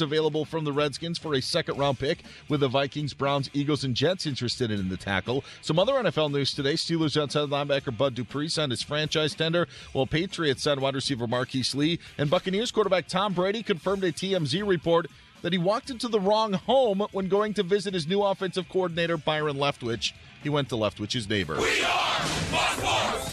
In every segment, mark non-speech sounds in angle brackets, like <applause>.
available from the Redskins for a second round pick with the Vikings, Browns, Eagles, and Jets interested in the tackle. Some other NFL news today Steelers outside linebacker Bud Dupree signed his franchise tender, while Patriots signed wide receiver Marquise Lee. And Buccaneers quarterback Tom Brady confirmed a TMZ report that he walked into the wrong home when going to visit his new offensive coordinator, Byron Leftwich. He went to Leftwich's neighbor. We are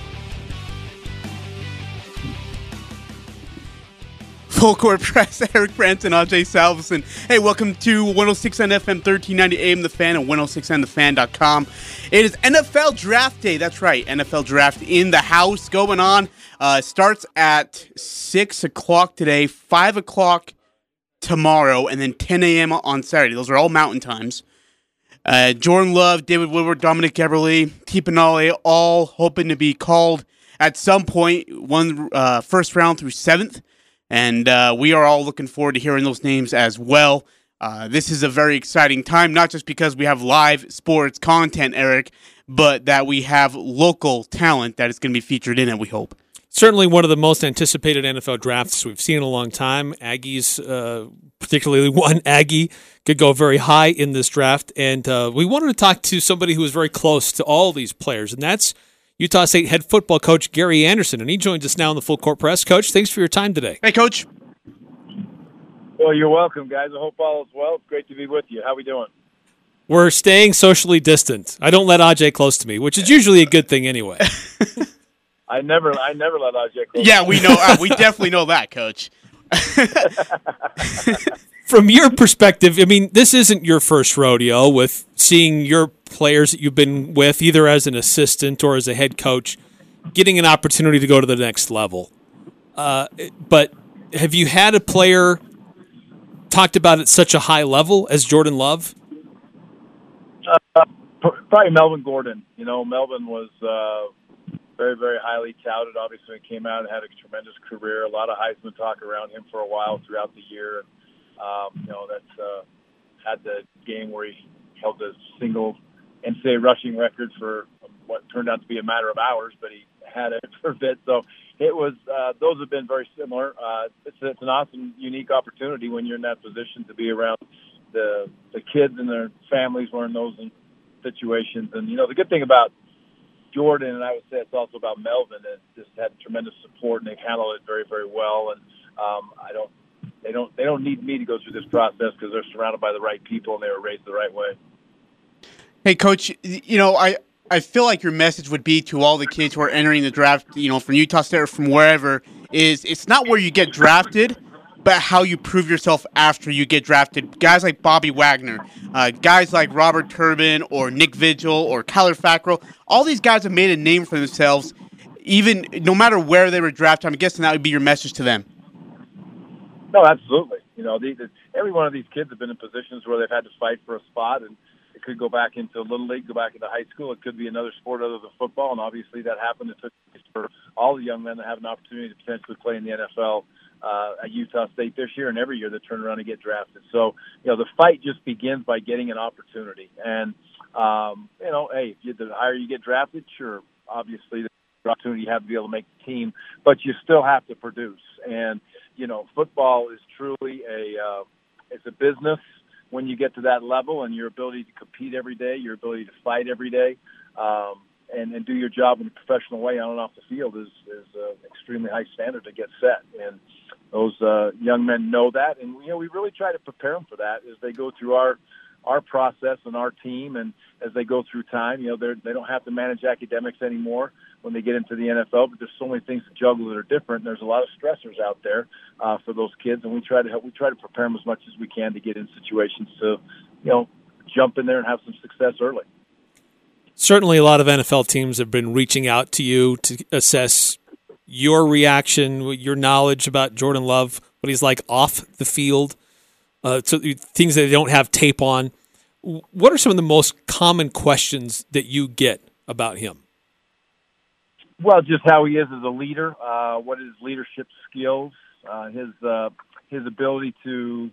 Full Court Press, <laughs> Eric Frandsen, Ajay Salvesen. Hey, welcome to 106 on FM, 1390 AM, The Fan, and 106onthefan.com. It is NFL Draft Day. That's right, NFL Draft in the house going on. Uh, starts at 6 o'clock today, 5 o'clock tomorrow, and then 10 a.m. on Saturday. Those are all mountain times. Uh, Jordan Love, David Woodward, Dominik Eberle, Tipa Galeai, all hoping to be called at some point, one uh, first round through seventh. And uh, we are all looking forward to hearing those names as well. Uh, this is a very exciting time, not just because we have live sports content, Eric, but that we have local talent that is going to be featured in it, we hope. Certainly one of the most anticipated NFL drafts we've seen in a long time. Aggies, uh, particularly <laughs> one Aggie, could go very high in this draft. And uh, we wanted to talk to somebody who is very close to all these players, and that's Utah State head football coach Gary Andersen, and he joins us now in the full court press. Coach, thanks for your time today. Hey, Coach. Well, you're welcome, guys. I hope all is well. It's great to be with you. How are we doing? We're staying socially distant. I don't let Aj close to me, which is usually a good thing anyway. <laughs> I never, I never let Aj close. Yeah, we know. Uh, we definitely know that, Coach. <laughs> From your perspective, I mean, this isn't your first rodeo with seeing your players that you've been with, either as an assistant or as a head coach, getting an opportunity to go to the next level. Uh, but have you had a player talked about at such a high level as Jordan Love? Uh, probably Melvin Gordon. You know, Melvin was uh, very, very highly touted. Obviously, he came out and had a tremendous career. A lot of Heisman talk around him for a while throughout the year. Um, you know, that's uh, had the game where he held a single NCAA rushing record for what turned out to be a matter of hours, but he had it <laughs> for a bit. So it was uh, those have been very similar. Uh, it's, it's an awesome, unique opportunity when you're in that position to be around the the kids and their families were in those situations. And you know, the good thing about Jordan, and I would say it's also about Melvin, is just had tremendous support and they've handled it very, very well. And um, I don't they don't they don't need me to go through this process because they're surrounded by the right people and they were raised the right way. Hey, coach, you know I. I feel like your message would be to all the kids who are entering the draft, you know, from Utah State or from wherever, is it's not where you get drafted, but how you prove yourself after you get drafted. Guys like Bobby Wagner, uh, guys like Robert Turbin or Nick Vigil or Kyler Fackrell, all these guys have made a name for themselves, even no matter where they were drafted. I'm guessing that would be your message to them. No, absolutely. You know, these, every one of these kids have been in positions where they've had to fight for a spot, and it could go back into a little league, go back into high school. It could be another sport other than football, and obviously that happened. It took place for all the young men to have an opportunity to potentially play in the NFL uh, at Utah State this year, and every year they turn around and get drafted. So, you know, the fight just begins by getting an opportunity. And, um, you know, hey, if you, the higher you get drafted, sure, obviously the opportunity you have to be able to make the team, but you still have to produce. And you know, football is truly a uh, it's a business when you get to that level, and your ability to compete every day, your ability to fight every day, um, and and do your job in a professional way on and off the field is is uh, extremely high standard to get set. And those uh, young men know that, and you know, we really try to prepare them for that as they go through our our process and our team. And as they go through time you know they they don't have to manage academics anymore when they get into the NFL. But there's so many things to juggle that are different. There's a lot of stressors out there uh, for those kids, and we try to help. We try to prepare them as much as we can to get in situations to, you know, jump in there and have some success early. Certainly, a lot of NFL teams have been reaching out to you to assess your reaction, your knowledge about Jordan Love, what he's like off the field, uh, so things that they don't have tape on. What are some of the most common questions that you get about him? Well, just how he is as a leader, uh, what his leadership skills, uh, his uh, his ability to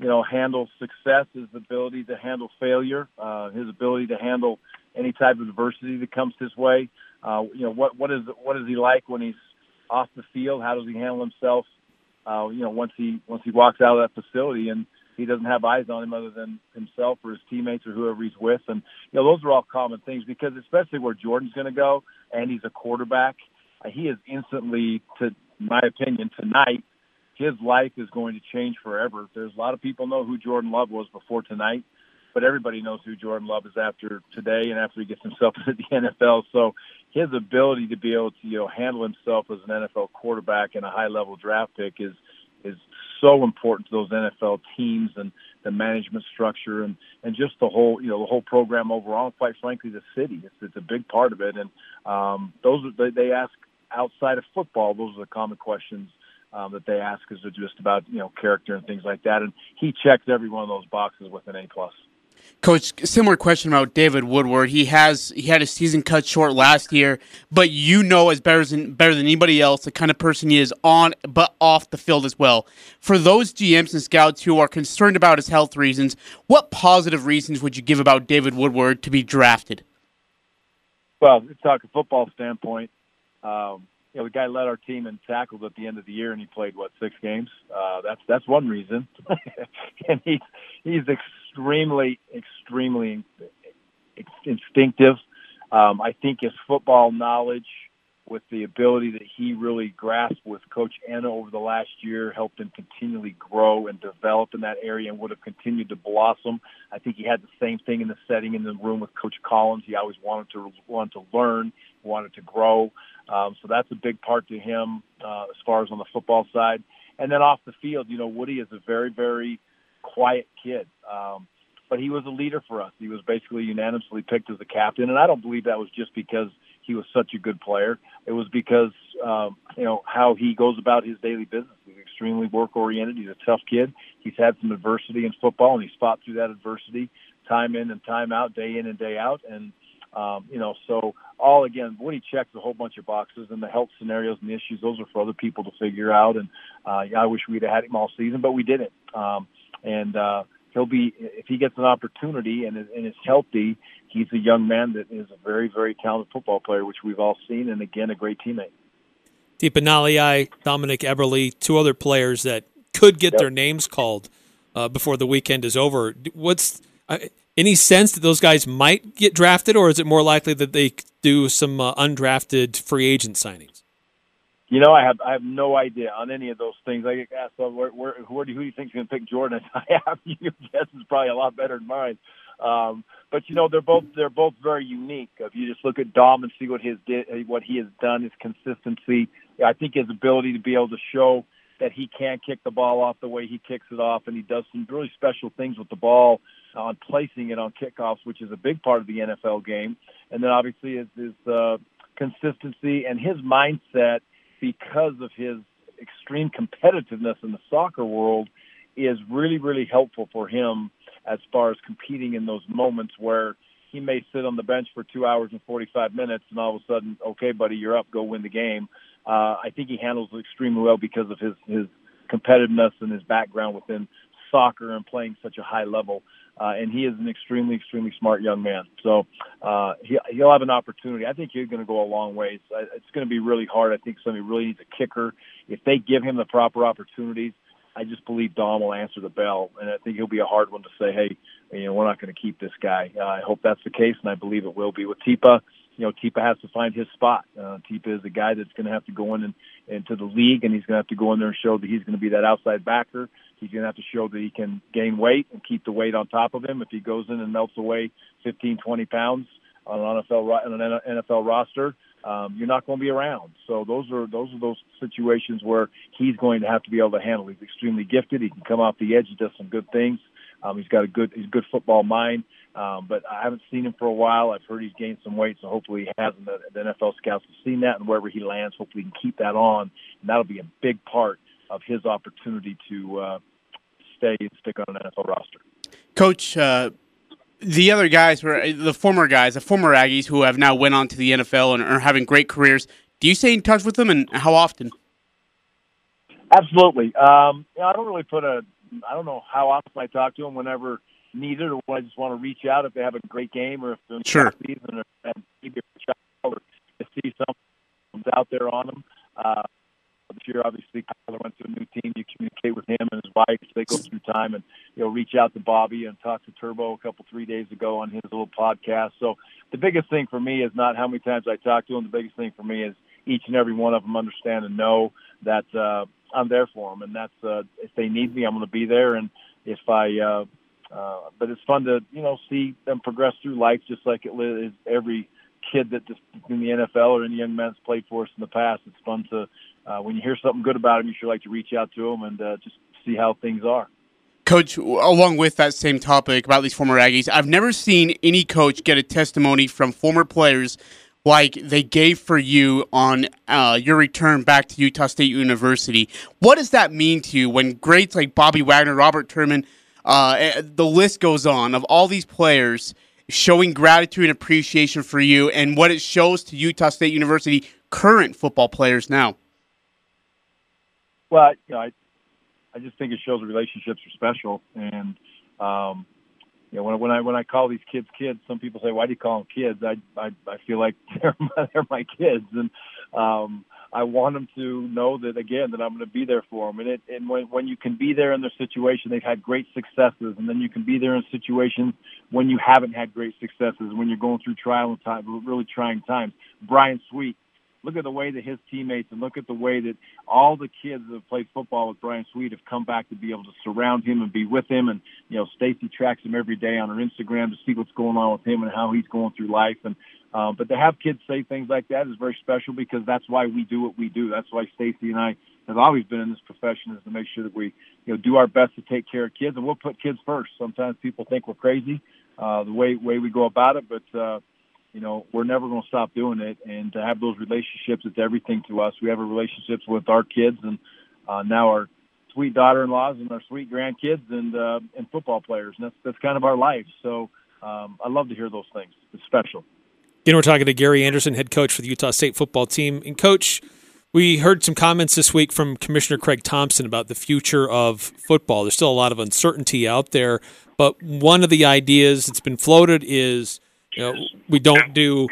you know, handle success, his ability to handle failure, uh, his ability to handle any type of adversity that comes his way. Uh, you know, what what is what is he like when he's off the field? How does he handle himself? Uh, you know, once he once he walks out of that facility and he doesn't have eyes on him other than himself or his teammates or whoever he's with, and you know, those are all common things because especially where Jordan's going to go, and he's a quarterback, uh, he is instantly, to my opinion, tonight his life is going to change forever. There's a lot of people know who Jordan Love was before tonight, but everybody knows who Jordan Love is after today and after he gets himself <laughs> into the NFL. So his ability to be able to you know handle himself as an NFL quarterback and a high level draft pick is is so important to those NFL teams and the management structure and and just the whole you know the whole program overall. Quite frankly, the city it's, it's a big part of it. And um, those they, they ask outside of football. Those are the common questions um, that they ask is just about you know character and things like that. And he checks every one of those boxes with an A plus. Coach, similar question about David Woodward. He has he had his season cut short last year, but you know as better than better than anybody else the kind of person he is on but off the field as well. For those GMs and scouts who are concerned about his health reasons, what positive reasons would you give about David Woodward to be drafted? Well, let's talk a football standpoint. Um, you know, the guy led our team in tackles at the end of the year, and he played what six games. Uh, that's that's one reason, <laughs> and he's he's extremely extremely instinctive. Um, I think his football knowledge, with the ability that he really grasped with Coach Ena over the last year, helped him continually grow and develop in that area, and would have continued to blossom. I think he had the same thing in the setting in the room with Coach Collins. He always wanted to wanted to learn, wanted to grow. Um, so that's a big part to him uh, as far as on the football side. And then off the field, you know, Woody is a very, very quiet kid. Um, but he was a leader for us. He was basically unanimously picked as the captain. And I don't believe that was just because he was such a good player. It was because, um, you know, how he goes about his daily business. He's extremely work oriented. He's a tough kid. He's had some adversity in football and he's fought through that adversity time in and time out, day in and day out. And, um, you know, so all again, Woody checks a whole bunch of boxes, and the health scenarios and the issues those are for other people to figure out. And uh, yeah, I wish we'd have had him all season, but we didn't. Um, and uh, he'll be if he gets an opportunity and is, and is healthy, he's a young man that is a very very talented football player, which we've all seen, and again, a great teammate. Tipa Galeai, Dominik Eberle, two other players that could get yep. their names called uh, before the weekend is over. What's uh, any sense that those guys might get drafted, or is it more likely that they do some uh, undrafted free agent signings? You know, I have I have no idea on any of those things. I get asked, well, where, where, who, do you, who do you think is going to pick Jordan? <laughs> I have your guess is probably a lot better than mine. Um, but you know, they're both they're both very unique. If you just look at Dom and see what his what he has done, his consistency, I think his ability to be able to show that he can kick the ball off the way he kicks it off, and he does some really special things with the ball on placing it on kickoffs, which is a big part of the NFL game. And then obviously his, his uh, consistency and his mindset because of his extreme competitiveness in the soccer world is really, really helpful for him as far as competing in those moments where he may sit on the bench for two hours and 45 minutes and all of a sudden, okay, buddy, you're up, go win the game. Uh, I think he handles it extremely well because of his, his competitiveness and his background within soccer and playing such a high level. Uh, and he is an extremely, extremely smart young man. So uh, he, he'll have an opportunity. I think he's going to go a long ways. It's going to be really hard. I think somebody really needs a kicker. If they give him the proper opportunities, I just believe Dom will answer the bell, and I think he'll be a hard one to say, "Hey, you know, we're not going to keep this guy." Uh, I hope that's the case, and I believe it will be with Tipa you know, Tipa has to find his spot. Uh, Tipa is a guy that's going to have to go in and, into the league, and he's going to have to go in there and show that he's going to be that outside backer. He's going to have to show that he can gain weight and keep the weight on top of him. If he goes in and melts away 15, 20 pounds on an NFL on an NFL roster, um, you're not going to be around. So those are those are those situations where he's going to have to be able to handle. He's extremely gifted. He can come off the edge. He does some good things. Um, he's got a good he's a good football mind. Um, but I haven't seen him for a while. I've heard he's gained some weight, so hopefully he has. And the, the NFL scouts have seen that, and wherever he lands, hopefully he can keep that on, and that'll be a big part of his opportunity to uh, stay and stick on an NFL roster. Coach, uh, the other guys were the former guys, the former Aggies who have now went on to the NFL and are having great careers. Do you stay in touch with them, and how often? Absolutely. Um, you know, I don't really put a I don't know how often I talk to them whenever needed or I just want to reach out if they have a great game or if they're in sure. the season or maybe out or see something out there on them. Uh, this year, obviously, Kyler went to a new team. You communicate with him and his wife. They go through time and you know reach out to Bobby and talk to Turbo a couple three days ago on his little podcast. So the biggest thing for me is not how many times I talk to him. The biggest thing for me is each and every one of them understand and know that uh, I'm there for them, and that's uh, if they need me, I'm going to be there. And if I, uh, uh, but it's fun to you know see them progress through life, just like it is every kid that just in the NFL or any young men's played for us in the past. It's fun to uh, when you hear something good about them, you sure like to reach out to them and uh, just see how things are. Coach, along with that same topic about these former Aggies, I've never seen any coach get a testimony from former players like they gave for you on uh, your return back to Utah State University. What does that mean to you when greats like Bobby Wagner, Robert Turbin, uh, the list goes on of all these players showing gratitude and appreciation for you and what it shows to Utah State University current football players now? Well, you know, I, I just think it shows relationships are special, and um, you know, when, when I when I call these kids kids, some people say, "Why do you call them kids?" I I, I feel like <laughs> they're my, they're my kids, and um, I want them to know that again that I'm going to be there for them. And it and when when you can be there in their situation, they've had great successes, and then you can be there in situations when you haven't had great successes, when you're going through trial and time, really trying times. Brian Suite, look at the way that his teammates and look at the way that all the kids that have played football with Brian Suite have come back to be able to surround him and be with him. And, you know, Stacy tracks him every day on her Instagram to see what's going on with him and how he's going through life. And, um, but to have kids say things like that is very special because that's why we do what we do. That's why Stacy and I have always been in this profession is to make sure that we, you know, do our best to take care of kids and we'll put kids first. Sometimes people think we're crazy, uh, the way, way we go about it, but, uh, you know, we're never going to stop doing it. And to have those relationships, it's everything to us. We have relationships with our kids and uh, now our sweet daughter-in-laws and our sweet grandkids and uh, and football players. And that's that's kind of our life. So um, I love to hear those things. It's special. Know, we're talking to Gary Andersen, head coach for the Utah State football team. And coach, we heard some comments this week from Commissioner Craig Thompson about the future of football. There's still a lot of uncertainty out there, but one of the ideas that's been floated is you know, we don't do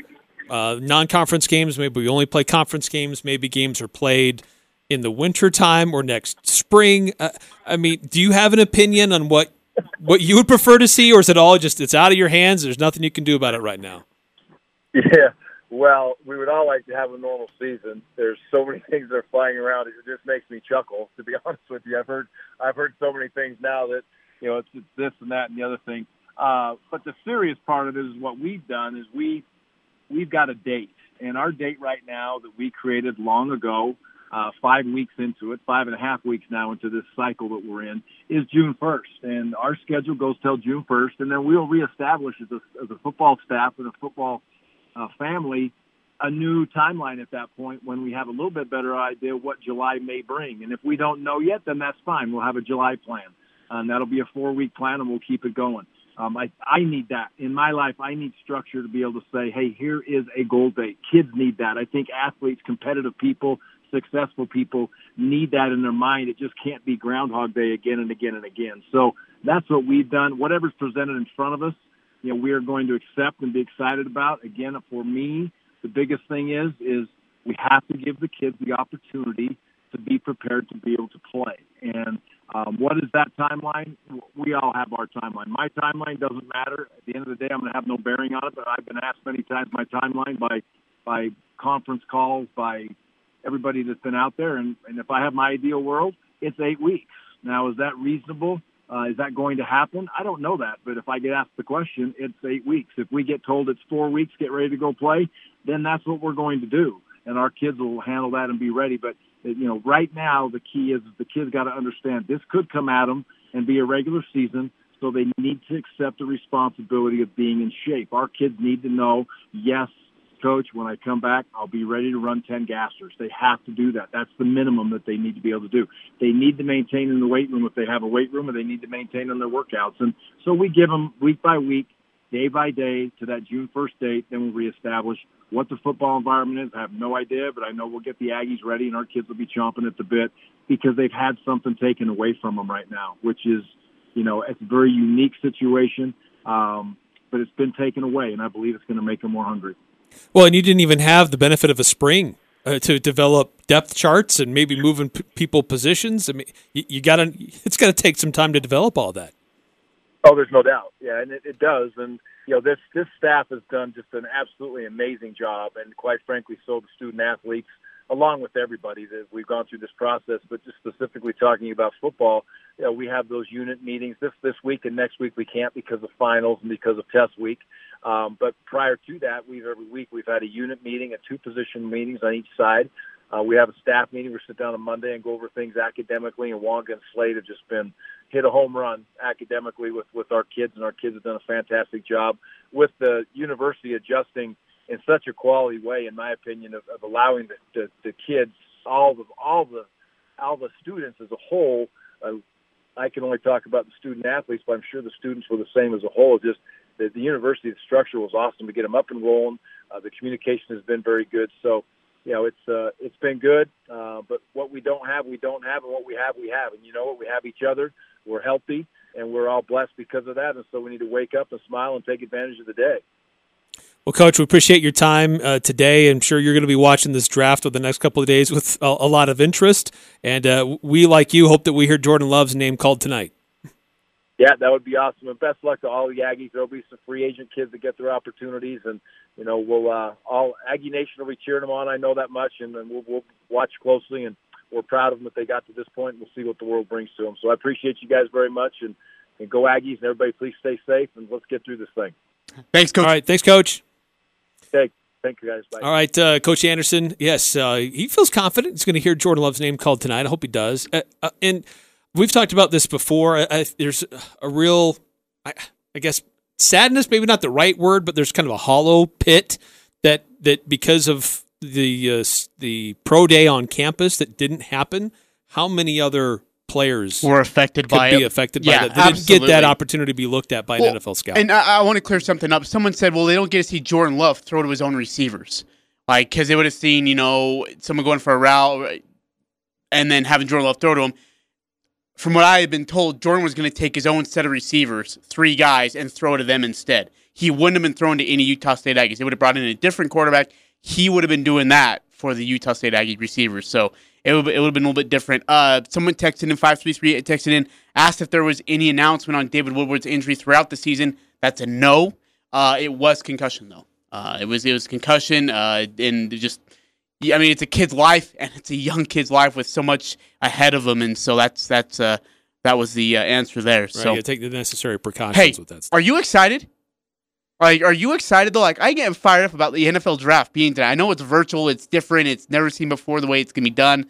uh, non-conference games. Maybe we only play conference games. Maybe games are played in the wintertime or next spring. Uh, I mean, do you have an opinion on what what you would prefer to see, or is it all just it's out of your hands? There's nothing you can do about it right now. Yeah. Well, we would all like to have a normal season. There's so many <laughs> things that are flying around. It just makes me chuckle, to be <laughs> honest with you. I've heard I've heard so many things now that you know it's, it's this and that and the other thing. Uh, but the serious part of it is what we've done is we we've got a date, and our date right now that we created long ago, uh, five weeks into it, five and a half weeks now into this cycle that we're in, is June 1st, and our schedule goes till June 1st, and then we'll reestablish as a, as a football staff and a football uh, family a new timeline at that point when we have a little bit better idea what July may bring. And if we don't know yet, then that's fine. We'll have a July plan. And that'll be a four week plan and we'll keep it going. Um, I, I need that in my life. I need structure to be able to say, hey, here is a goal date. Kids need that. I think athletes, competitive people, successful people need that in their mind. It just can't be Groundhog Day again and again and again. So that's what we've done. Whatever's presented in front of us, you know, we are going to accept and be excited about. Again, for me, the biggest thing is is we have to give the kids the opportunity to be prepared to be able to play. And um, what is that timeline? We all have our timeline. My timeline doesn't matter. At the end of the day, I'm going to have no bearing on it. But I've been asked many times my timeline by by conference calls by everybody that's been out there. And, and if I have my ideal world, it's eight weeks. Now, is that reasonable? Uh, is that going to happen? I don't know that, but if I get asked the question, it's eight weeks. If we get told it's four weeks, get ready to go play, then that's what we're going to do, and our kids will handle that and be ready. But you know, right now the key is the kids got to understand this could come at them and be a regular season. So they need to accept the responsibility of being in shape. Our kids need to know, yes, coach, when I come back, I'll be ready to run 10 gassers. They have to do that. That's the minimum that they need to be able to do. They need to maintain in the weight room if they have a weight room, and they need to maintain on their workouts. And so we give them week by week, day by day to that June 1st date. Then we'll reestablish what the football environment is. I have no idea, but I know we'll get the Aggies ready, and our kids will be chomping at the bit because they've had something taken away from them right now, which is, you know, it's a very unique situation. Um, but it's been taken away, and I believe it's going to make them more hungry. Well, and you didn't even have the benefit of a spring uh, to develop depth charts and maybe moving p- people positions. I mean, you, you got to. It's going to take some time to develop all that. Oh, there's no doubt. Yeah, and it, it does. And you know, this this staff has done just an absolutely amazing job, and quite frankly, so the student athletes, along with everybody that we've gone through this process. But just specifically talking about football, you know, we have those unit meetings this this week and next week we can't because of finals and because of test week. Um, but prior to that, we've every week we've had a unit meeting and two position meetings on each side. Uh, we have a staff meeting. We sit down on Monday and go over things academically. And Wonga and Slade have just been hit a home run academically with with our kids, and our kids have done a fantastic job with the university adjusting in such a quality way, in my opinion, of, of allowing the, the, the kids, all the all the all the students as a whole. Uh, I can only talk about the student athletes, but I'm sure the students were the same as a whole. Just the, the university the structure was awesome to get them up and rolling. Uh, the communication has been very good. So, you know, it's uh, it's been good. Uh, but what we don't have, we don't have, and what we have, we have. And you know what? We have each other. We're healthy, and we're all blessed because of that. And so we need to wake up and smile and take advantage of the day. Well, Coach, we appreciate your time uh, today. I'm sure you're going to be watching this draft over the next couple of days with a, a lot of interest. And uh, we, like you, hope that we hear Jordan Love's name called tonight. Yeah, that would be awesome. And best luck to all the Aggies. There'll be some free agent kids that get their opportunities, and you know, we'll uh, all Aggie Nation will be cheering them on. I know that much, and, and we'll, we'll watch closely. And we're proud of them that they got to this point. We'll see what the world brings to them. So I appreciate you guys very much, and, and go Aggies. And everybody, please stay safe, and let's get through this thing. Thanks, Coach. All right, thanks, Coach. Thank you guys. Bye. All right, uh, Coach Andersen. Yes, uh, he feels confident. He's going to hear Jordan Love's name called tonight. I hope he does. Uh, uh and we've talked about this before. I, I, there's a real, I, I, guess, sadness. Maybe not the right word, but there's kind of a hollow pit that that because of the uh, the pro day on campus that didn't happen. How many other players were affected could by be it. affected Yeah, by that? They didn't get that opportunity to be looked at by Well, an NFL scout. And I, I want to clear something up. Someone said, well, they don't get to see Jordan Love throw to his own receivers. Like, because they would have seen, you know, someone going for a route and then having Jordan Love throw to him. From what I had been told, Jordan was going to take his own set of receivers, three guys, and throw to them instead. He wouldn't have been thrown to any Utah State Aggies. They would have brought in a different quarterback. He would have been doing that for the Utah State Aggie receivers. So it would, it would have been a little bit different. Uh, someone texted in 533 texted in, asked if there was any announcement on David Woodward's injury throughout the season. That's a no. Uh, it was concussion though. Uh, it was it was concussion, uh, and just I mean it's a kid's life and it's a young kid's life with so much ahead of him, and so that's that's uh, that was the uh, answer there. right, so you take the necessary precautions hey, with that. Stuff. are you excited? Like, are you excited though? Like, I get fired up about the NFL draft being today. I know it's virtual, it's different, it's never seen before the way it's gonna be done.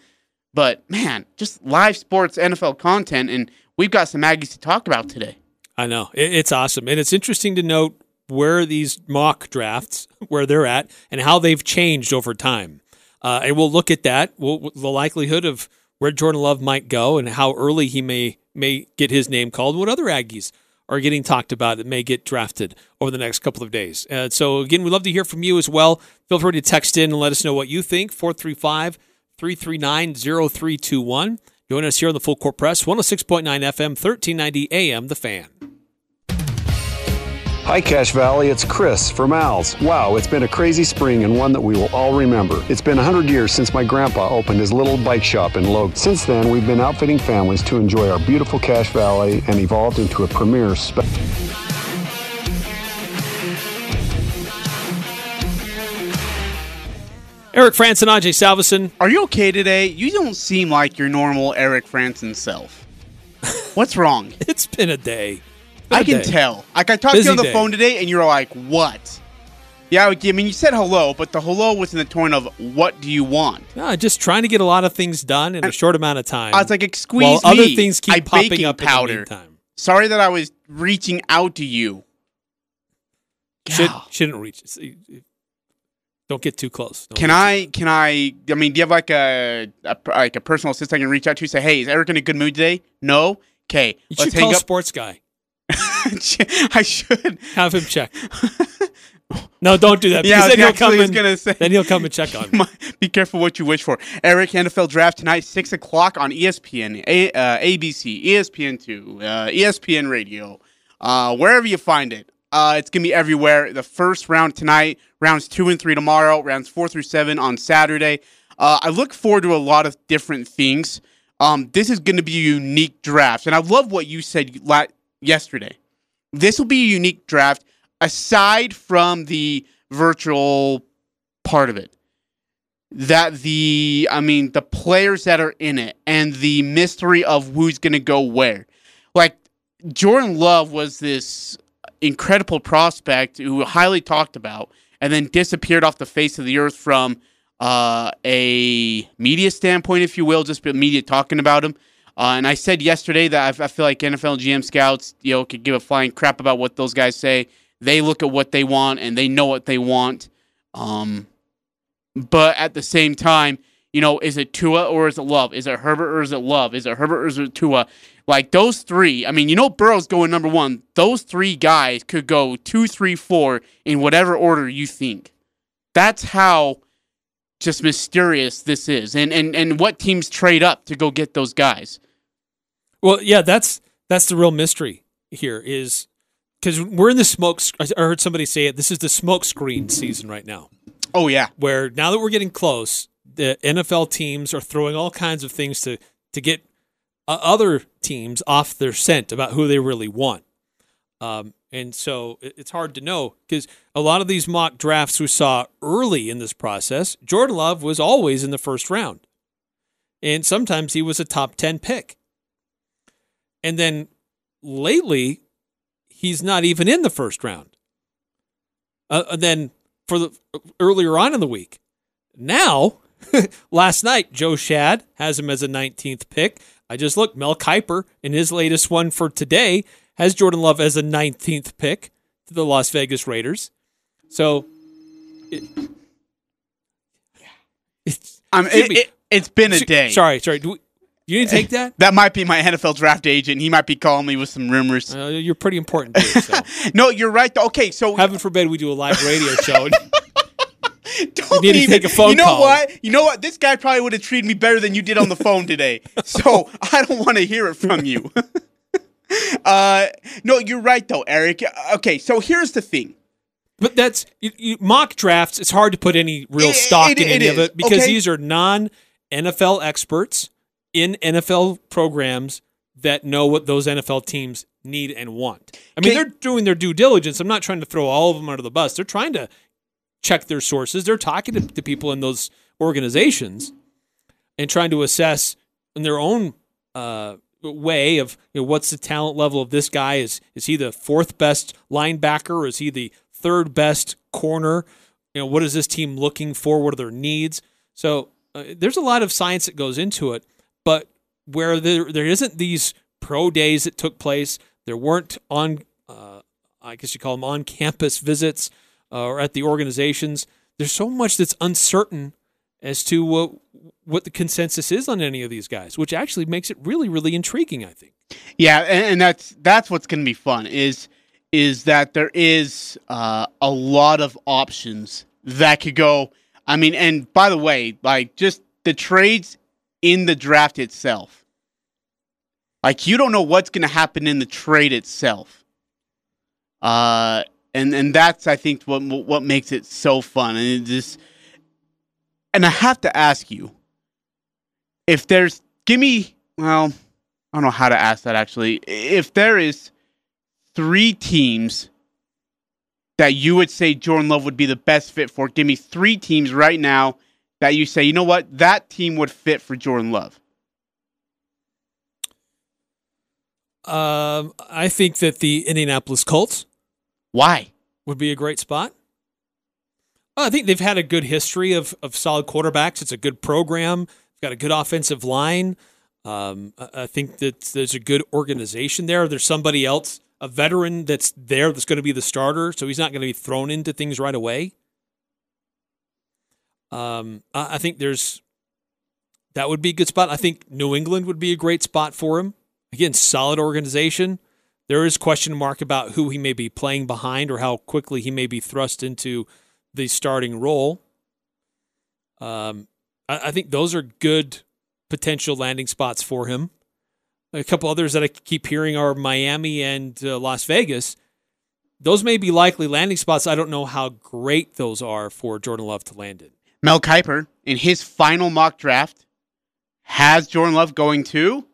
But man, just live sports NFL content, and we've got some Aggies to talk about today. I know it's awesome, and it's interesting to note where these mock drafts, where they're at, and how they've changed over time. Uh, and we'll look at that, we'll, the likelihood of where Jordan Love might go, and how early he may may get his name called. What other Aggies are getting talked about that may get drafted over the next couple of days. Uh, so again, we'd love to hear from you as well. Feel free to text in and let us know what you think. 435 339 0321. Join us here on the Full Court Press, 106.9 FM, 1390 AM, The Fan. Hi, Cache Valley. It's Chris from Al's. Wow, it's been a crazy spring and one that we will all remember. It's been 100 years since my grandpa opened his little bike shop in Logan. Since then, we've been outfitting families to enjoy our beautiful Cache Valley and evolved into a premier spe- Eric Frandsen and Ajay Salvesen. Are you okay today? You don't seem like your normal Eric Frandsen self. <laughs> What's wrong? It's been a day. I can day. tell. Like I talked to you on the day. phone today, and you're like, "What?" Yeah, I mean, you said hello, but the hello was in the tone of "What do you want?" No, just trying to get a lot of things done in a short amount of time. I was like, "Excuse while me." other things keep I popping up powder. in the meantime. Sorry that I was reaching out to you. Should, shouldn't reach. Don't get too close. Don't Can I? Can I? I mean, do you have like a, a like a personal assistant I can reach out to? Say, hey, is Eric in a good mood today? No. Okay, You let's should call hang a up. sports guy. <laughs> I should. Have him check. No, don't do that. Yeah, then he'll come actually, I was and gonna say- then he'll come and check on. <laughs> Be careful what you wish for. Eric, NFL draft tonight, six o'clock on ESPN, A, uh, ABC, ESPN two, uh, ESPN Radio, uh, wherever you find it. Uh, it's gonna be everywhere. The first round tonight, rounds two and three tomorrow, rounds four through seven on Saturday. Uh, I look forward to a lot of different things. Um, this is going to be a unique draft, and I love what you said la- yesterday. This will be a unique draft aside from the virtual part of it that the I mean the players that are in it and the mystery of who's going to go where. Like Jordan Love was this incredible prospect who highly talked about and then disappeared off the face of the earth from uh, a media standpoint, if you will, just media talking about him. Uh, and I said yesterday that I, I feel like NFL GM scouts, you know, could give a flying crap about what those guys say. They look at what they want and they know what they want. Um, but at the same time, you know, is it Tua or is it Love? Is it Herbert or is it Love? Is it Herbert or is it Tua? Like those three, I mean, you know, Burrow's going number one. Those three guys could go two, three, four in whatever order you think. That's how just mysterious this is, and and and what teams trade up to go get those guys. Well, yeah, that's that's the real mystery here is because we're in the smoke. I heard somebody say it. This is the smoke screen season right now, Oh yeah, where now that we're getting close, the NFL teams are throwing all kinds of things to to get uh, other teams off their scent about who they really want. Um, and so it's hard to know because a lot of these mock drafts we saw early in this process, Jordan Love was always in the first round. And sometimes he was a top 10 pick. And then lately, he's not even in the first round. Uh, and then for the earlier on in the week, now, <laughs> last night, Joe Schad has him as a 19th pick. I just looked, Mel Kiper in his latest one for today has Jordan Love as a 19th pick to the Las Vegas Raiders. So, it, it's, um, it, it, it's been a day. Sorry, sorry. Do we, you didn't take that? <laughs> That might be my NFL draft agent. He might be calling me with some rumors. Uh, you're pretty important. Dude, so. <laughs> no, you're right. Okay, so <laughs> Heaven forbid we do a live radio show. don't need to even- take a phone You know call. what? You know what? This guy probably would have treated me better than you did on the phone today. so I don't want to hear it from you. uh, no, you're right though, Eric. Okay, so here's the thing. But that's you, you, mock drafts. It's hard to put any real It- stock it- in it any of it because okay? these are non NFL experts in NFL programs that know what those NFL teams need and want. I mean, Okay. they're doing their due diligence. I'm not trying to throw all of them under the bus. They're trying to check their sources. They're talking to, to people in those organizations and trying to assess in their own uh, way of you know, what's the talent level of this guy. Is is he the fourth best linebacker? Is he the third best corner? You know, what is this team looking for? What are their needs? So uh, there's a lot of science that goes into it, but where there there isn't these pro days that took place, there weren't on uh, I guess you call them on campus visits uh, or at the organizations. There's so much that's uncertain as to what what the consensus is on any of these guys, which actually makes it really really intriguing. I think. Yeah, and, that's that's what's going to be fun is is that there is uh, a lot of options that could go. I mean, and by the way, like just the trades in the draft itself. Like you don't know what's going to happen in the trade itself. Uh, and and that's I think what what makes it so fun, and it just. And I have to ask you, if there's give me well, I don't know how to ask that actually. If there is three teams that you would say Jordan Love would be the best fit for, give me three teams right now that you say, you know what, that team would fit for Jordan Love. Um, I think that the Indianapolis Colts Why? would be a great spot. Well, I think they've had a good history of, of solid quarterbacks. It's a good program. It's got a good offensive line. Um, I think that there's a good organization there. There's somebody else, a veteran that's there that's going to be the starter, so he's not going to be thrown into things right away. Um, I I think there's that would be a good spot. I think New England would be a great spot for him. Again, solid organization. There is question mark about who he may be playing behind or how quickly he may be thrust into the starting role. Um, I, I think those are good potential landing spots for him. A couple others that I keep hearing are Miami and uh, Las Vegas. Those may be likely landing spots. I don't know how great those are for Jordan Love to land in. Mel Kiper, in his final mock draft, has Jordan Love going to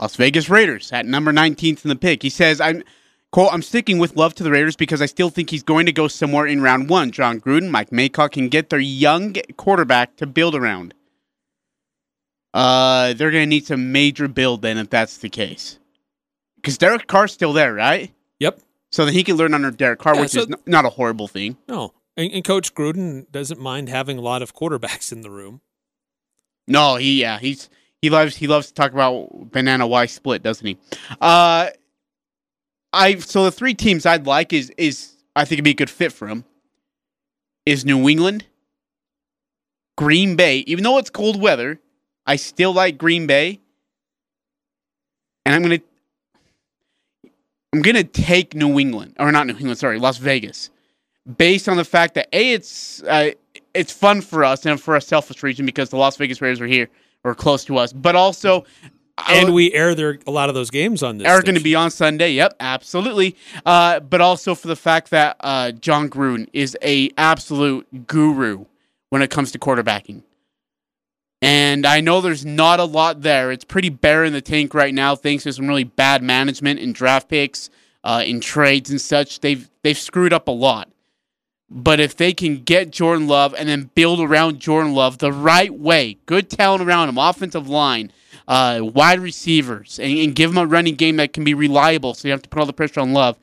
Las Vegas Raiders at number 19th in the pick. He says, I'm quote, I'm sticking with Love to the Raiders because I still think he's going to go somewhere in round one. Jon Gruden, Mike Mayock can get their young quarterback to build around. Uh, they're going to need some major build then if that's the case. Because Derek Carr's still there, right? Yep. So that he can learn under Derek Carr, Yeah, which so- is n- not a horrible thing. No. And, and Coach Gruden doesn't mind having a lot of quarterbacks in the room. No, he yeah, he's he loves he loves to talk about banana Y split, doesn't he? Uh I so the three teams I'd like is is I think it'd be a good fit for him. Is New England, Green Bay, even though it's cold weather, I still like Green Bay. And I'm gonna I'm gonna take New England or not New England, sorry, Las Vegas, based on the fact that a it's uh, it's fun for us and for a selfish reason because the Las Vegas Raiders are here or close to us, but also And we air their a lot of those games on this. are going to be on Sunday. Yep, absolutely. Uh, but also for the fact that uh, Jon Gruden is a absolute guru when it comes to quarterbacking. And I know there's not a lot there. It's pretty bare in the tank right now, thanks to some really bad management in draft picks, uh, in trades and such. They've they've screwed up a lot. But if they can get Jordan Love and then build around Jordan Love the right way, good talent around him, offensive line, uh, wide receivers, and, and give him a running game that can be reliable so you have to put all the pressure on Love,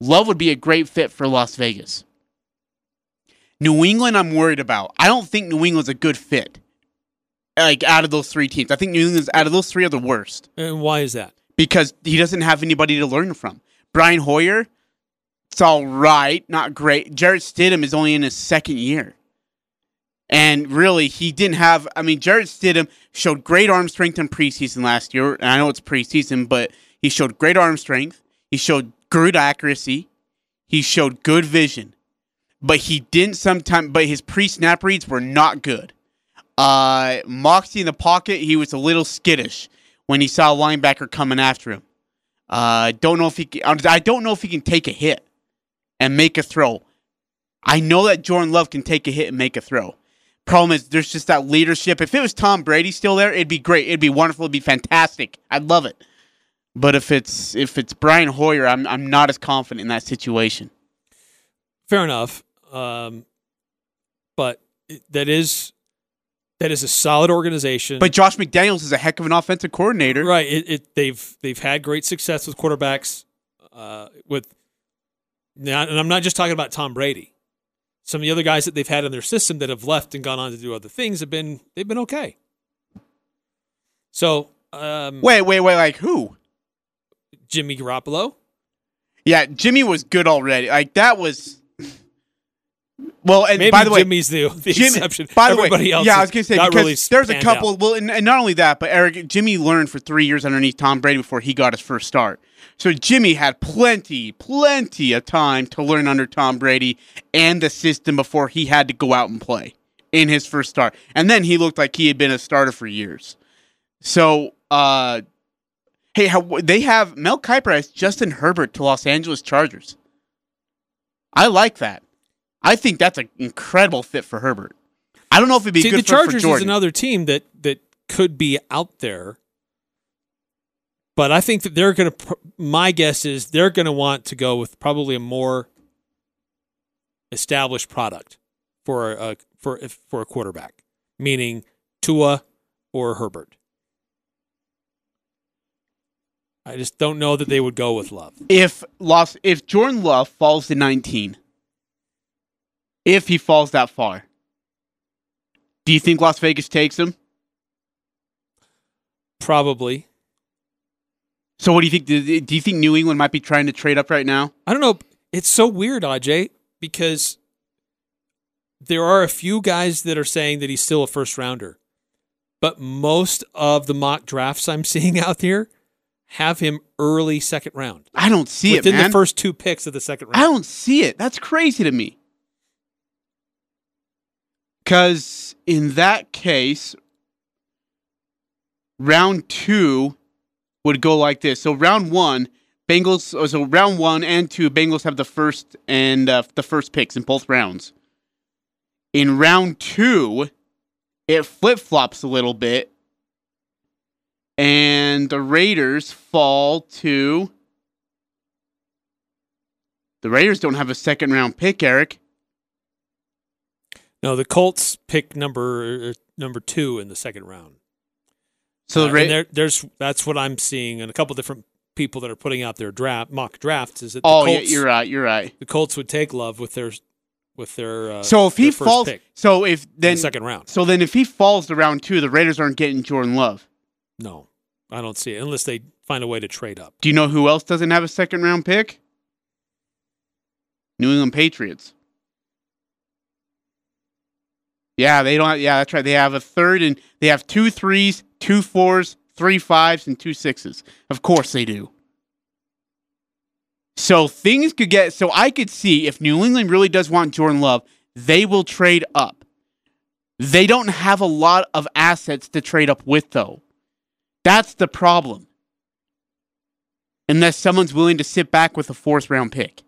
Love would be a great fit for Las Vegas. New England, I'm worried about. I don't think New England's a good fit. Like out of those three teams, I think New England's out of those three are the worst And why is that? because he doesn't have anybody to learn from. Brian Hoyer, it's all right, not great. Jarrett Stidham is only in his second year. And really, he didn't have. I mean, Jarrett Stidham showed great arm strength in preseason last year. And I know it's preseason, but he showed great arm strength. He showed good accuracy. He showed good vision. But he didn't sometimes, but his pre snap reads were not good. Uh, Moxie in the pocket, he was a little skittish when he saw a linebacker coming after him. Uh, don't know if he. I don't know if he can take a hit and make a throw. I know that Jordan Love can take a hit and make a throw. Problem is, there's just that leadership. If it was Tom Brady still there, it'd be great. It'd be wonderful. It'd be fantastic. I'd love it. But if it's if it's Brian Hoyer, I'm I'm not as confident in that situation. Fair enough. Um, but that is that is a solid organization. But Josh McDaniels is a heck of an offensive coordinator. right, it, it they've they've had great success with quarterbacks. Uh, with now, and I'm not just talking about Tom Brady. Some of the other guys that they've had in their system that have left and gone on to do other things have been they've been okay. So um, Wait, wait, wait. Like who? Jimmy Garoppolo, Yeah, Jimmy was good already. Like that was. Well, and maybe by the way, Jimmy's the, the Jimmy, exception. By the Everybody way, else, yeah, I was gonna say because really there's a couple. out. Well, and, and not only that, but Eric Jimmy learned for three years underneath Tom Brady before he got his first start. So Jimmy had plenty, plenty of time to learn under Tom Brady and the system before he had to go out and play in his first start. And then he looked like he had been a starter for years. So, uh, hey, how, they have Mel Kiper as Justin Herbert to Los Angeles Chargers. I like that. I think that's an incredible fit for Herbert. I don't know if it'd be See, good the for Chargers is another team that that could be out there, but I think that they're going to. My guess is they're going to want to go with probably a more established product for a for for a quarterback, meaning Tua or Herbert. I just don't know that they would go with Love. if Los, if Jordan Love falls to 19, if he falls that far, do you think Las Vegas takes him? Probably. So what do you think? Do, you think New England might be trying to trade up right now? I don't know. It's so weird, Aj, because there are a few guys that are saying that he's still a first rounder, but most of the mock drafts I'm <laughs> seeing out here have him early second round. I don't see within it, man. the first two picks of the second round. I don't see it. That's crazy to me. Because in that case, round two would go like this. So round one, Bengals. oh, So round one and two, Bengals have the first and uh, the first picks in both rounds. In round two, it flip flops a little bit, and the Raiders fall to. The Raiders don't have a second round pick, Eric. No, the Colts pick number uh, number two in the second round. So Uh, the Ra- there, there's that's what I'm seeing, and a couple different people that are putting out their draft mock drafts is that the Oh, Colts, you're right. You're right. the Colts would take Love with their with their uh, So if he falls, pick so if then the second round. so then if he falls to round two, the Raiders aren't getting Jordan Love. No, I don't see it unless they find a way to trade up. Do you know who else doesn't have a second round pick? New England Patriots. Yeah, they don't. Yeah, that's right. They have a third, and they have two threes, two fours, three fives, and two sixes. Of course they do. So things could get. So I could see if New England really does want Jordan Love, they will trade up. They don't have a lot of assets to trade up with, though. That's the problem. Unless someone's willing to sit back with a fourth round pick.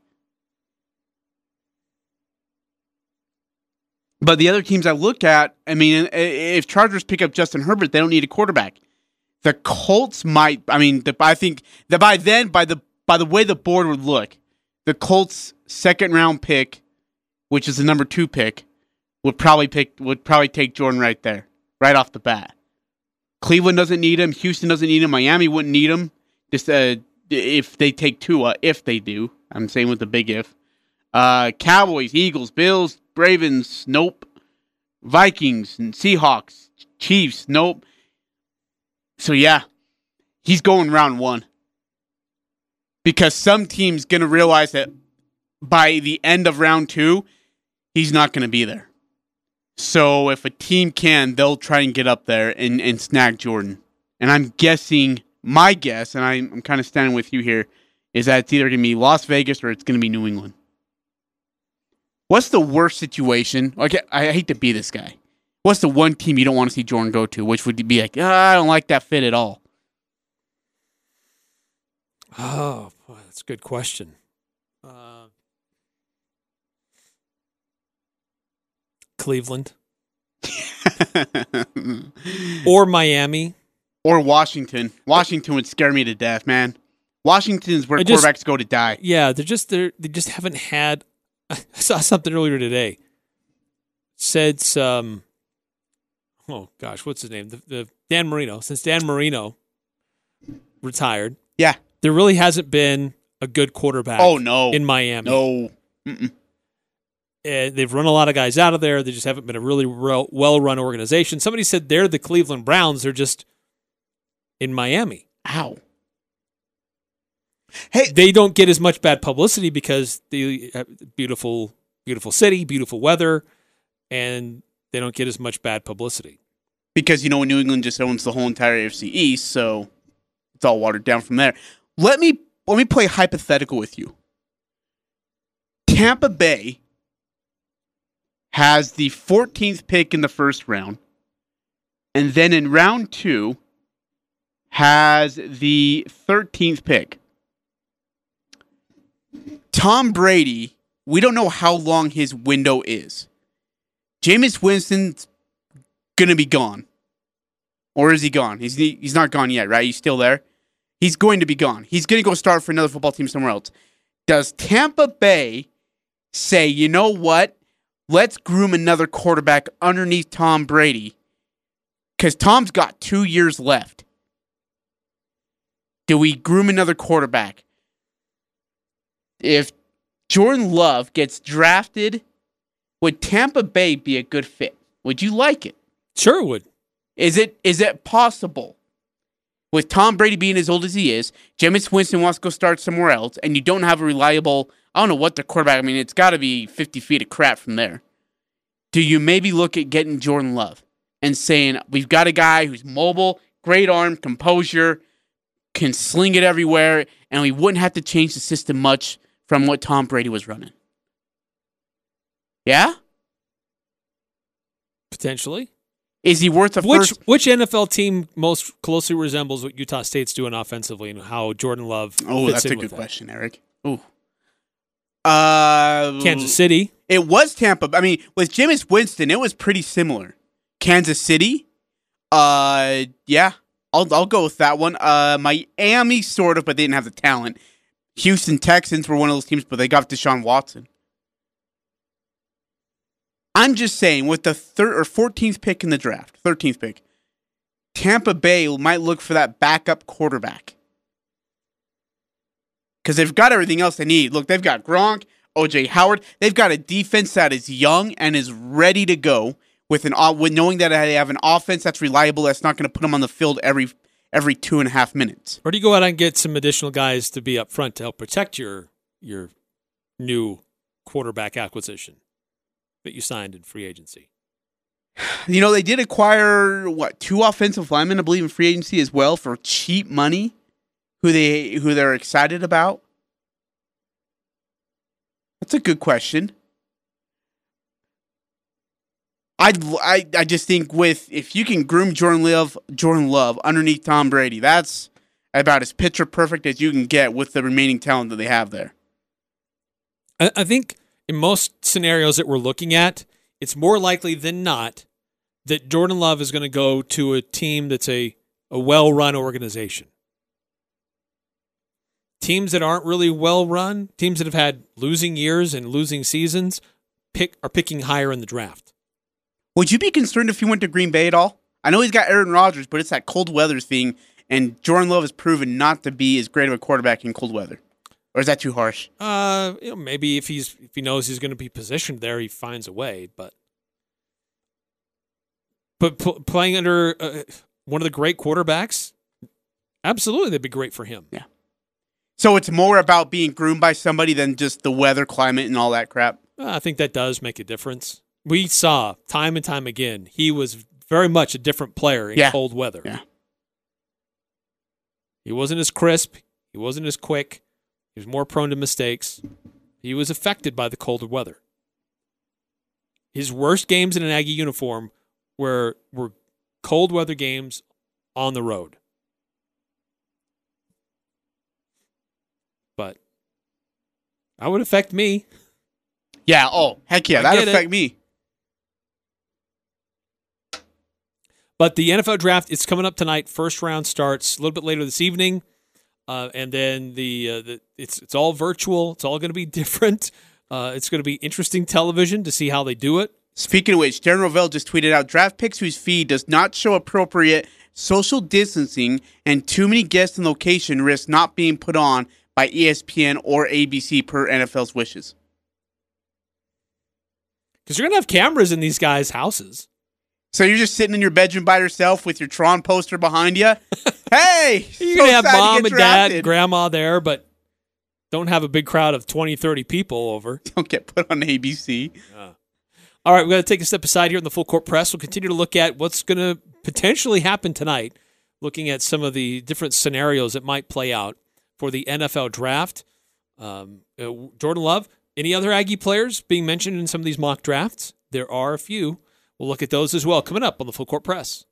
But the other teams I look at, I mean, if Chargers pick up Justin Herbert, they don't need a quarterback. The Colts might. I mean, the, I think that by then, by the by the way the board would look, the Colts' second round pick, which is the number two pick, would probably pick would probably take Jordan right there, right off the bat. Cleveland doesn't need him. Houston doesn't need him. Miami wouldn't need him. Just uh, if they take Tua, if they do. I'm saying with the big if. Uh, Cowboys, Eagles, Bills, Ravens, nope. Vikings and Seahawks, Chiefs, nope. So yeah, he's going round one. Because some team's gonna realize that by the end of round two, he's not gonna be there. So if a team can, they'll try and get up there and, and snag Jordan. And I'm guessing, my guess, and I'm, I'm kind of standing with you here, is that it's either going to be Las Vegas or it's going to be New England. What's the worst situation? Like, I hate to be this guy. What's the one team you don't want to see Jordan go to? Which would be like, ah, I don't like that fit at all. Oh, boy, that's a good question. Uh, Cleveland <laughs> or Miami. or Washington. Washington would scare me to death, man. Washington's where just- quarterbacks go to die. Yeah, they're just they're, they just haven't had. <laughs> I saw something earlier today. Said some. Oh gosh, what's his name? The, the Dan Marino. Since Dan Marino retired, Yeah. there really hasn't been a good quarterback. Oh, no. in Miami. No. Uh, they've run a lot of guys out of there. They just haven't been a really well run organization. Somebody said they're the Cleveland Browns. They're just in Miami. Ow. Hey, they don't get as much bad publicity because the uh, beautiful, beautiful city, beautiful weather, and they don't get as much bad publicity. because you know New England just owns the whole entire AFC East, so it's all watered down from there. Let me let me play hypothetical with you. Tampa Bay has the 14th pick in the first round, and then in round two has the 13th pick. Tom Brady, we don't know how long his window is. Jameis Winston's gonna be gone, or is he gone? He's he's not gone yet, right? He's still there. He's going to be gone. He's gonna go start for another football team somewhere else. Does Tampa Bay say, you know what? Let's groom another quarterback underneath Tom Brady, because Tom's got two years left. Do we groom another quarterback? If Jordan Love gets drafted, would Tampa Bay be a good fit? Would you like it? Sure, would. Is it is it possible? With Tom Brady being as old as he is, Jameis Winston wants to go start somewhere else, and you don't have a reliable, I don't know what the quarterback, I mean, it's got to be 50 feet of crap from there. Do you maybe look at getting Jordan Love and saying, we've got a guy who's mobile, great arm, composure, can sling it everywhere, and we wouldn't have to change the system much from what Tom Brady was running. Yeah? Potentially. Is he worth a Which first? which NFL team most closely resembles what Utah State's doing offensively and how Jordan Love Oh, that's a good that? question, Eric. Ooh. Uh, Kansas City. It was Tampa. I mean, with Jameis Winston, it was pretty similar. Kansas City. Uh, yeah, I'll I'll go with that one. Uh, Miami sort of, but they didn't have the talent. Houston Texans were one of those teams, but they got Deshaun Watson. I'm just saying, with the third or 14th pick in the draft, 13th pick, Tampa Bay might look for that backup quarterback because they've got everything else they need. Look, they've got Gronk, OJ Howard. They've got a defense that is young and is ready to go with an with knowing that they have an offense that's reliable. That's not going to put them on the field every every two and a half minutes. Or do you go out and get some additional guys to be up front to help protect your your new quarterback acquisition that you signed in free agency? You know, they did acquire what two offensive linemen, I believe, in free agency as well for cheap money, who they who they're excited about. That's a good question. I I I just think with if you can groom Jordan Love Jordan Love underneath Tom Brady, that's about as picture perfect as you can get with the remaining talent that they have there. I, I think in most scenarios that we're looking at, it's more likely than not that Jordan Love is going to go to a team that's a, a well run organization. Teams that aren't really well run, teams that have had losing years and losing seasons, pick are picking higher in the draft. Would you be concerned if he went to Green Bay at all? I know he's got Aaron Rodgers, but it's that cold weather thing, and Jordan Love has proven not to be as great of a quarterback in cold weather. Or is that too harsh? Uh, you know, maybe if he's if he knows he's going to be positioned there, he finds a way. But but p- playing under uh, one of the great quarterbacks, absolutely, that'd be great for him. Yeah. So it's more about being groomed by somebody than just the weather, climate, and all that crap. Uh, I think that does make a difference. We saw time and time again he was very much a different player in Yeah. cold weather. Yeah. He wasn't as crisp. He wasn't as quick. He was more prone to mistakes. He was affected by the colder weather. His worst games in an Aggie uniform were were cold weather games on the road. But that would affect me. Yeah. Oh, heck yeah. It. affect me. But the NFL draft it's coming up tonight. First round starts a little bit later this evening, uh, and then the, uh, the it's it's all virtual. It's all going to be <laughs> different. Uh, it's going to be interesting television to see how they do it. Speaking of which, Darren Rovell just tweeted out draft picks whose feed does not show appropriate social distancing and too many guests and location risk not being put on by ESPN or ABC per NFL's wishes. Because you're going to have cameras in these guys' houses. So you're just sitting in your bedroom by yourself with your Tron poster behind <laughs> you. hey, You're so to have to mom get and dad and grandma there, but don't have a big crowd of 20, 30 people over. <laughs> Don't get put on ABC. All right, we're going to take a step aside here in the full court press. We'll continue to look at what's going to potentially happen tonight, looking at some of the different scenarios that might play out for the NFL draft. Um, uh, Jordan Love, any other Aggie players being mentioned in some of these mock drafts? There are a few. We'll look at those as well coming up on the full court press.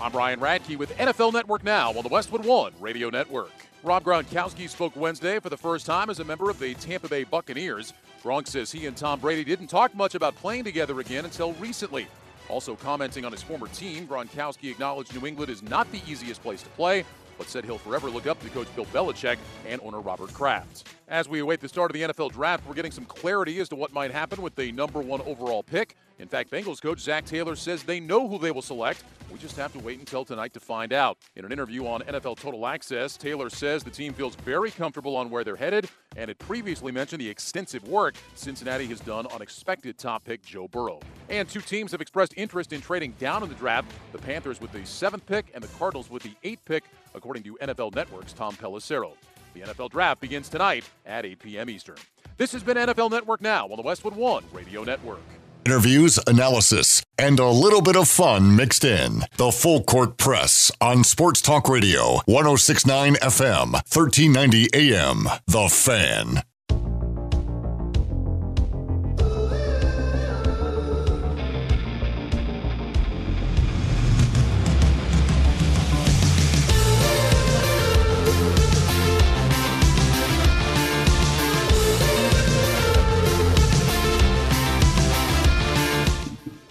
I'm Ryan Radke with NFL Network Now on the Westwood One Radio Network. Rob Gronkowski spoke Wednesday for the first time as a member of the Tampa Bay Buccaneers. Gronk says he and Tom Brady didn't talk much about playing together again until recently. Also commenting on his former team, Gronkowski acknowledged New England is not the easiest place to play, but said he'll forever look up to coach Bill Belichick and owner Robert Kraft. As we await the start of the NFL draft, we're getting some clarity as to what might happen with the number one overall pick. In fact, Bengals coach Zac Taylor says they know who they will select. We just have to wait until tonight to find out. In an interview on NFL Total Access, Taylor says the team feels very comfortable on where they're headed and had previously mentioned the extensive work Cincinnati has done on expected top pick Joe Burrow. And two teams have expressed interest in trading down in the draft the Panthers with the seventh pick and the Cardinals with the eighth pick, according to NFL Network's Tom Pelissero. The NFL draft begins tonight at 8 p.m. Eastern. This has been NFL Network Now on the Westwood One Radio Network. Interviews, analysis, and a little bit of fun mixed in. The Full Court Press on Sports Talk Radio, 1069 FM, 1390 AM. The Fan.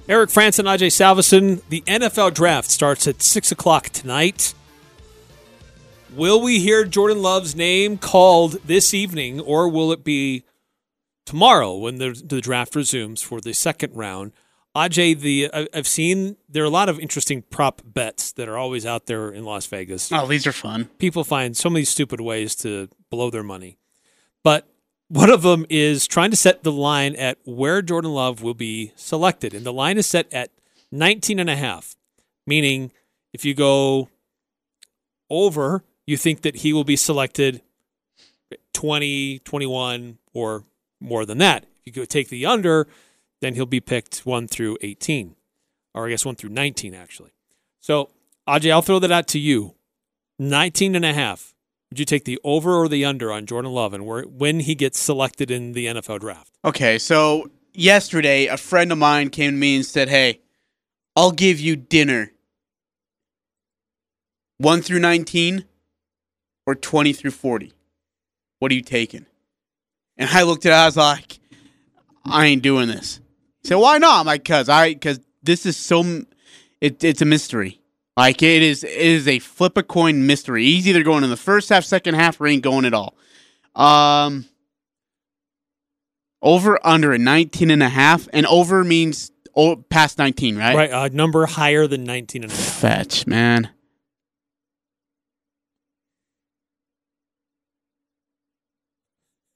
Eric Frandsen and Ajay Salvesen. The NFL draft starts at 6 o'clock tonight. Will we hear Jordan Love's name called this evening, or will it be tomorrow when the, the draft resumes for the second round? Ajay, the I've seen there are a lot of interesting prop bets that are always out there in Las Vegas. Oh, these are fun. People find so many stupid ways to blow their money. But one of them is trying to set the line at where Jordan Love will be selected. And the line is set at 19 and a half, meaning if you go over, you think that he will be selected 20, 21, or more than that. If you go take the under, then he'll be picked 1 through 18, or I guess 1 through 19, actually. So, Ajay, I'll throw that out to you. 19 and a half. Would you take the over or the under on Jordan Love and where, when he gets selected in the NFL draft? Okay, so yesterday a friend of mine came to me and said, "Hey, I'll give you dinner. 1 through 19 or 20 through 40. What are you taking?" And I looked at it, I was like, "I ain't doing this." He said, "Why not?" I'm like, "Cuz I cuz this is so it, it's a mystery. Like it is, it is a flip a coin mystery. He's either going in the first half, second half, or ain't going at all. Um, over under a 19 and a half, and over means oh, past 19, right? Right, a number higher than 19 and a half. Fetch, man.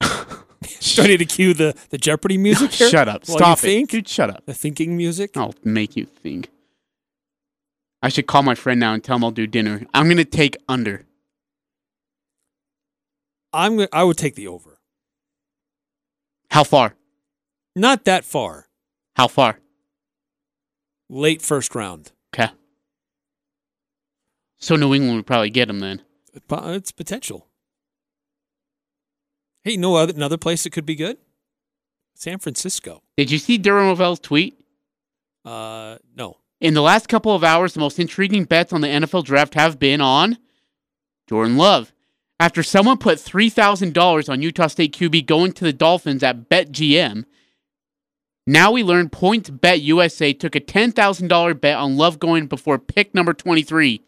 <laughs> Do I need to cue the, the Jeopardy music <laughs> here? Shut up. Stop it. think? Dude, shut up. The thinking music? I'll make you think. I should call my friend now and tell him I'll do dinner. I'm going to take under. I'm go- I would take the over. How far? Not that far. How far? Late first round. Okay. So New England would probably get him then. Po- It's potential. Hey, no other another place that could be good? San Francisco. Did you see Darren Rovell's tweet? Uh, no. In the last couple of hours, the most intriguing bets on the NFL draft have been on Jordan Love. After someone put $3,000 on Utah State QB going to the Dolphins at BetMGM, now we learn PointsBet USA took a $10,000 bet on Love going before pick number 23.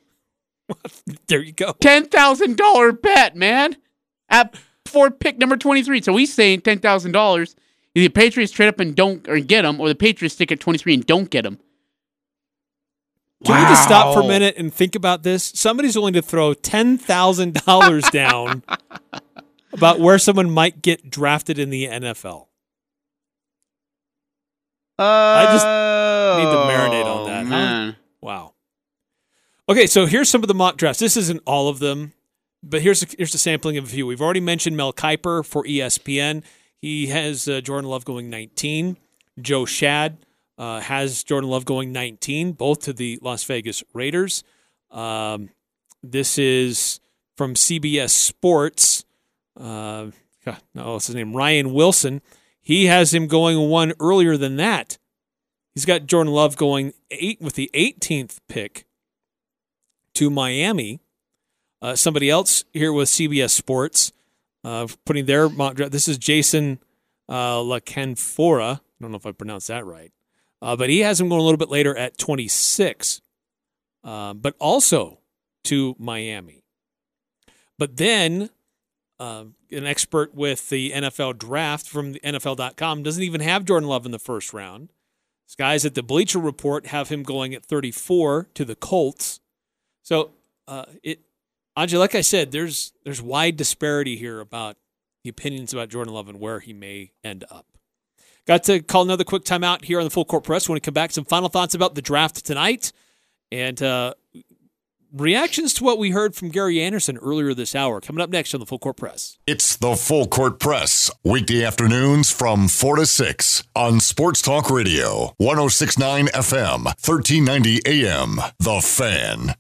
<laughs> There you go. $10,000 bet, man. At for pick number 23. So he's saying $10,000. Either the Patriots trade up and don't or get him, or the Patriots stick at 23 and don't get him. Can we just stop for a minute and think about this? Somebody's willing to throw ten thousand dollars <laughs> down about where someone might get drafted in the NFL. I just need to marinate on that, huh? Oh, Wow. Okay, so here's some of the mock drafts. This isn't all of them, but here's a, here's a sampling of a few. We've already mentioned Mel Kiper for ESPN. He has uh, Jordan Love going 19. Joe Schad uh, has Jordan Love going 19, both to the Las Vegas Raiders. Um, this is from CBS Sports. Uh, no, what's his name? Ryan Wilson. He has him going one earlier than that. He's got Jordan Love going eight with the 18th pick to Miami. Uh, somebody else here with CBS Sports uh, putting their mock draft. This is Jason uh, La Canfora. I don't know if I pronounced that right, uh, but he has him going a little bit later at 26, uh, but also to Miami. But then uh, an expert with the NFL draft from the NFL.com doesn't even have Jordan Love in the first round. These guys at the Bleacher Report have him going at 34 to the Colts. So uh, it, Ajay, like I said, there's there's wide disparity here about the opinions about Jordan Love and where he may end up. Got to call another quick timeout here on the Full Court Press. When we come back, some final thoughts about the draft tonight, and uh, reactions to what we heard from Gary Andersen earlier this hour. Coming up next on the Full Court Press. It's the Full Court Press, weekday afternoons from 4 to 6 on Sports Talk Radio, 1069 FM, 1390 AM. The Fan.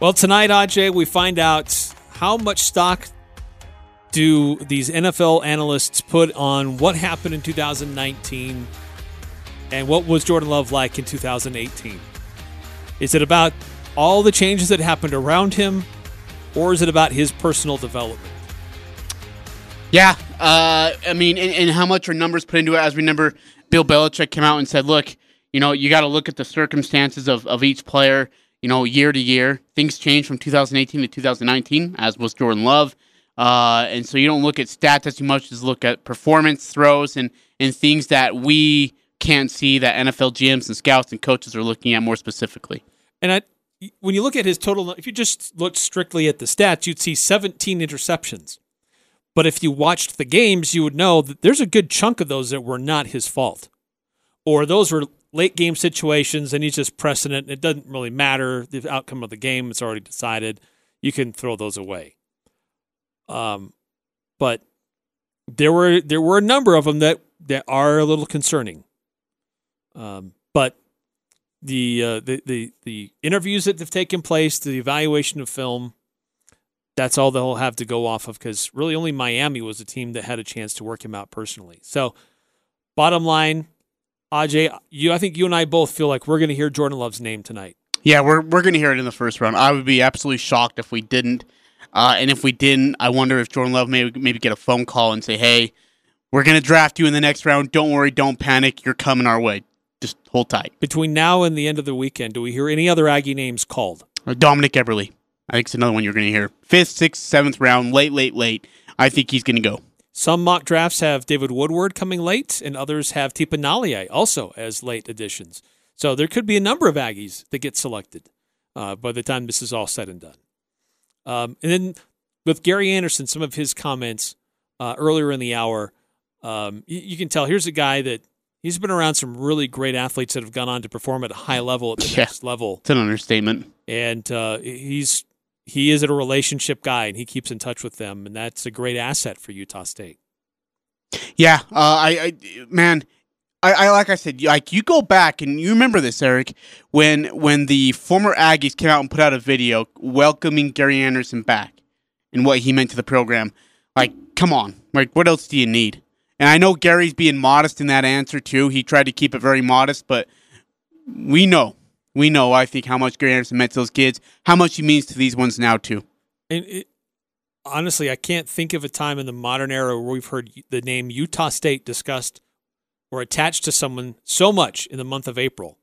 Well, tonight, Aj, we find out how much stock do these NFL analysts put on what happened in 2019 and what was Jordan Love like in 2018? Is it about all the changes that happened around him, or is it about his personal development? Yeah, uh, I mean, and, and, how much are numbers put into it? As we remember, Bill Belichick came out and said, "Look, you know, you got to look at the circumstances of, of each player." You know, year to year. Things change from 2018 to 2019, as was Jordan Love. Uh, and so you don't look at stats as much as look at performance, throws, and, and things that we can't see that NFL GMs and scouts and coaches are looking at more specifically. And I, when you look at his total, if you just looked strictly at the stats, you'd see 17 interceptions. But if you watched the games, you would know that there's a good chunk of those that were not his fault, or those were late game situations and he's just pressing it. And it doesn't really matter the outcome of the game; it's already decided. You can throw those away. Um, but there were there were a number of them that that are a little concerning. Um, but the, uh, the the the interviews that have taken place, the evaluation of film, that's all they'll have to go off of because really only Miami was a team that had a chance to work him out personally. So, bottom line, Aj, you, I think you and I both feel like we're going to hear Jordan Love's name tonight. Yeah, we're we're going to hear it in the first round. I would be absolutely shocked if we didn't. Uh, and if we didn't, I wonder if Jordan Love maybe maybe get a phone call and say, "Hey, we're going to draft you in the next round. Don't worry, don't panic. You're coming our way. Just hold tight." Between now and the end of the weekend, do we hear any other Aggie names called? Dominik Eberle. I think it's another one you're going to hear. Fifth, sixth, seventh round, late, late, late. I think he's going to go. Some mock drafts have David Woodward coming late, and others have Tipa Galeai also as late additions. So there could be a number of Aggies that get selected uh, by the time this is all said and done. Um, and then with Gary Andersen, some of his comments uh, earlier in the hour, um, you, you, can tell here's a guy that he's been around some really great athletes that have gone on to perform at a high level at the yeah, next level. It's an understatement. And uh, he's he is a relationship guy and he keeps in touch with them, and that's a great asset for Utah State. Yeah, uh, I, I, man, I, I, like I said, like you go back and you remember this, Eric, when when the former Aggies came out and put out a video welcoming Gary Andersen back and what he meant to the program. Like, come on, like what else do you need? And I know Gary's being modest in that answer too. He tried to keep it very modest, but we know we know, I think, how much Gary Andersen meant to those kids, how much he means to these ones now, too. And it, honestly, I can't think of a time in the modern era where we've heard the name Utah State discussed or attached to someone so much in the month of April.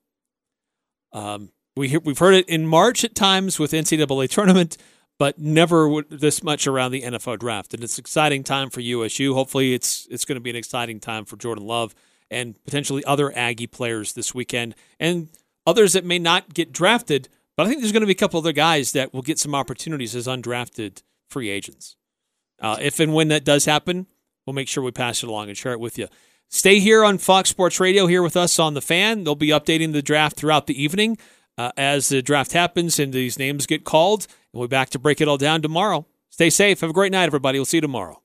Um, we we've heard it in March at times with NCAA tournament, but never this much around the NFL draft. And it's an exciting time for USU. Hopefully, it's it's going to be an exciting time for Jordan Love and potentially other Aggie players this weekend. And others that may not get drafted, but I think there's going to be a couple other guys that will get some opportunities as undrafted free agents. Uh, if and when that does happen, we'll make sure we pass it along and share it with you. Stay here on Fox Sports Radio here with us on the fan. They'll be updating the draft throughout the evening uh, as the draft happens and these names get called. And we'll be back to break it all down tomorrow. Stay safe. Have a great night, everybody. We'll see you tomorrow.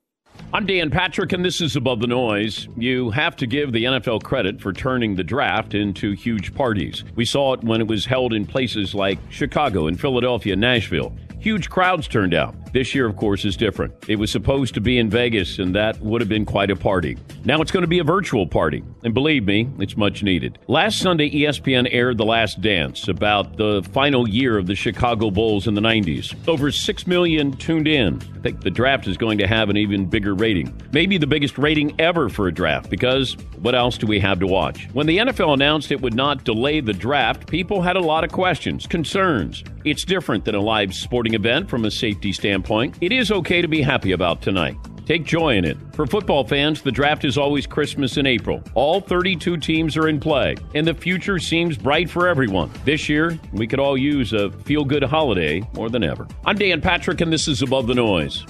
I'm Dan Patrick, and this is Above the Noise. You have to give the NFL credit for turning the draft into huge parties. We saw it when it was held in places like Chicago and Philadelphia Nashville. Huge crowds turned out. This year, of course, is different. It was supposed to be in Vegas, and that would have been quite a party. Now it's going to be a virtual party, and believe me, it's much needed. Last Sunday, ESPN aired The Last Dance about the final year of the Chicago Bulls in the 90s. Over 6 million tuned in. I think the draft is going to have an even bigger rating. Maybe the biggest rating ever for a draft, because what else do we have to watch? When the NFL announced it would not delay the draft, people had a lot of questions, concerns. It's different than a live sporting event from a safety standpoint standpoint, it is okay to be happy about tonight. Take joy in it. For football fans, the draft is always Christmas in April. All 32 teams are in play, and the future seems bright for everyone. This year, we could all use a feel good holiday more than ever. I'm Dan Patrick, and this is Above the Noise.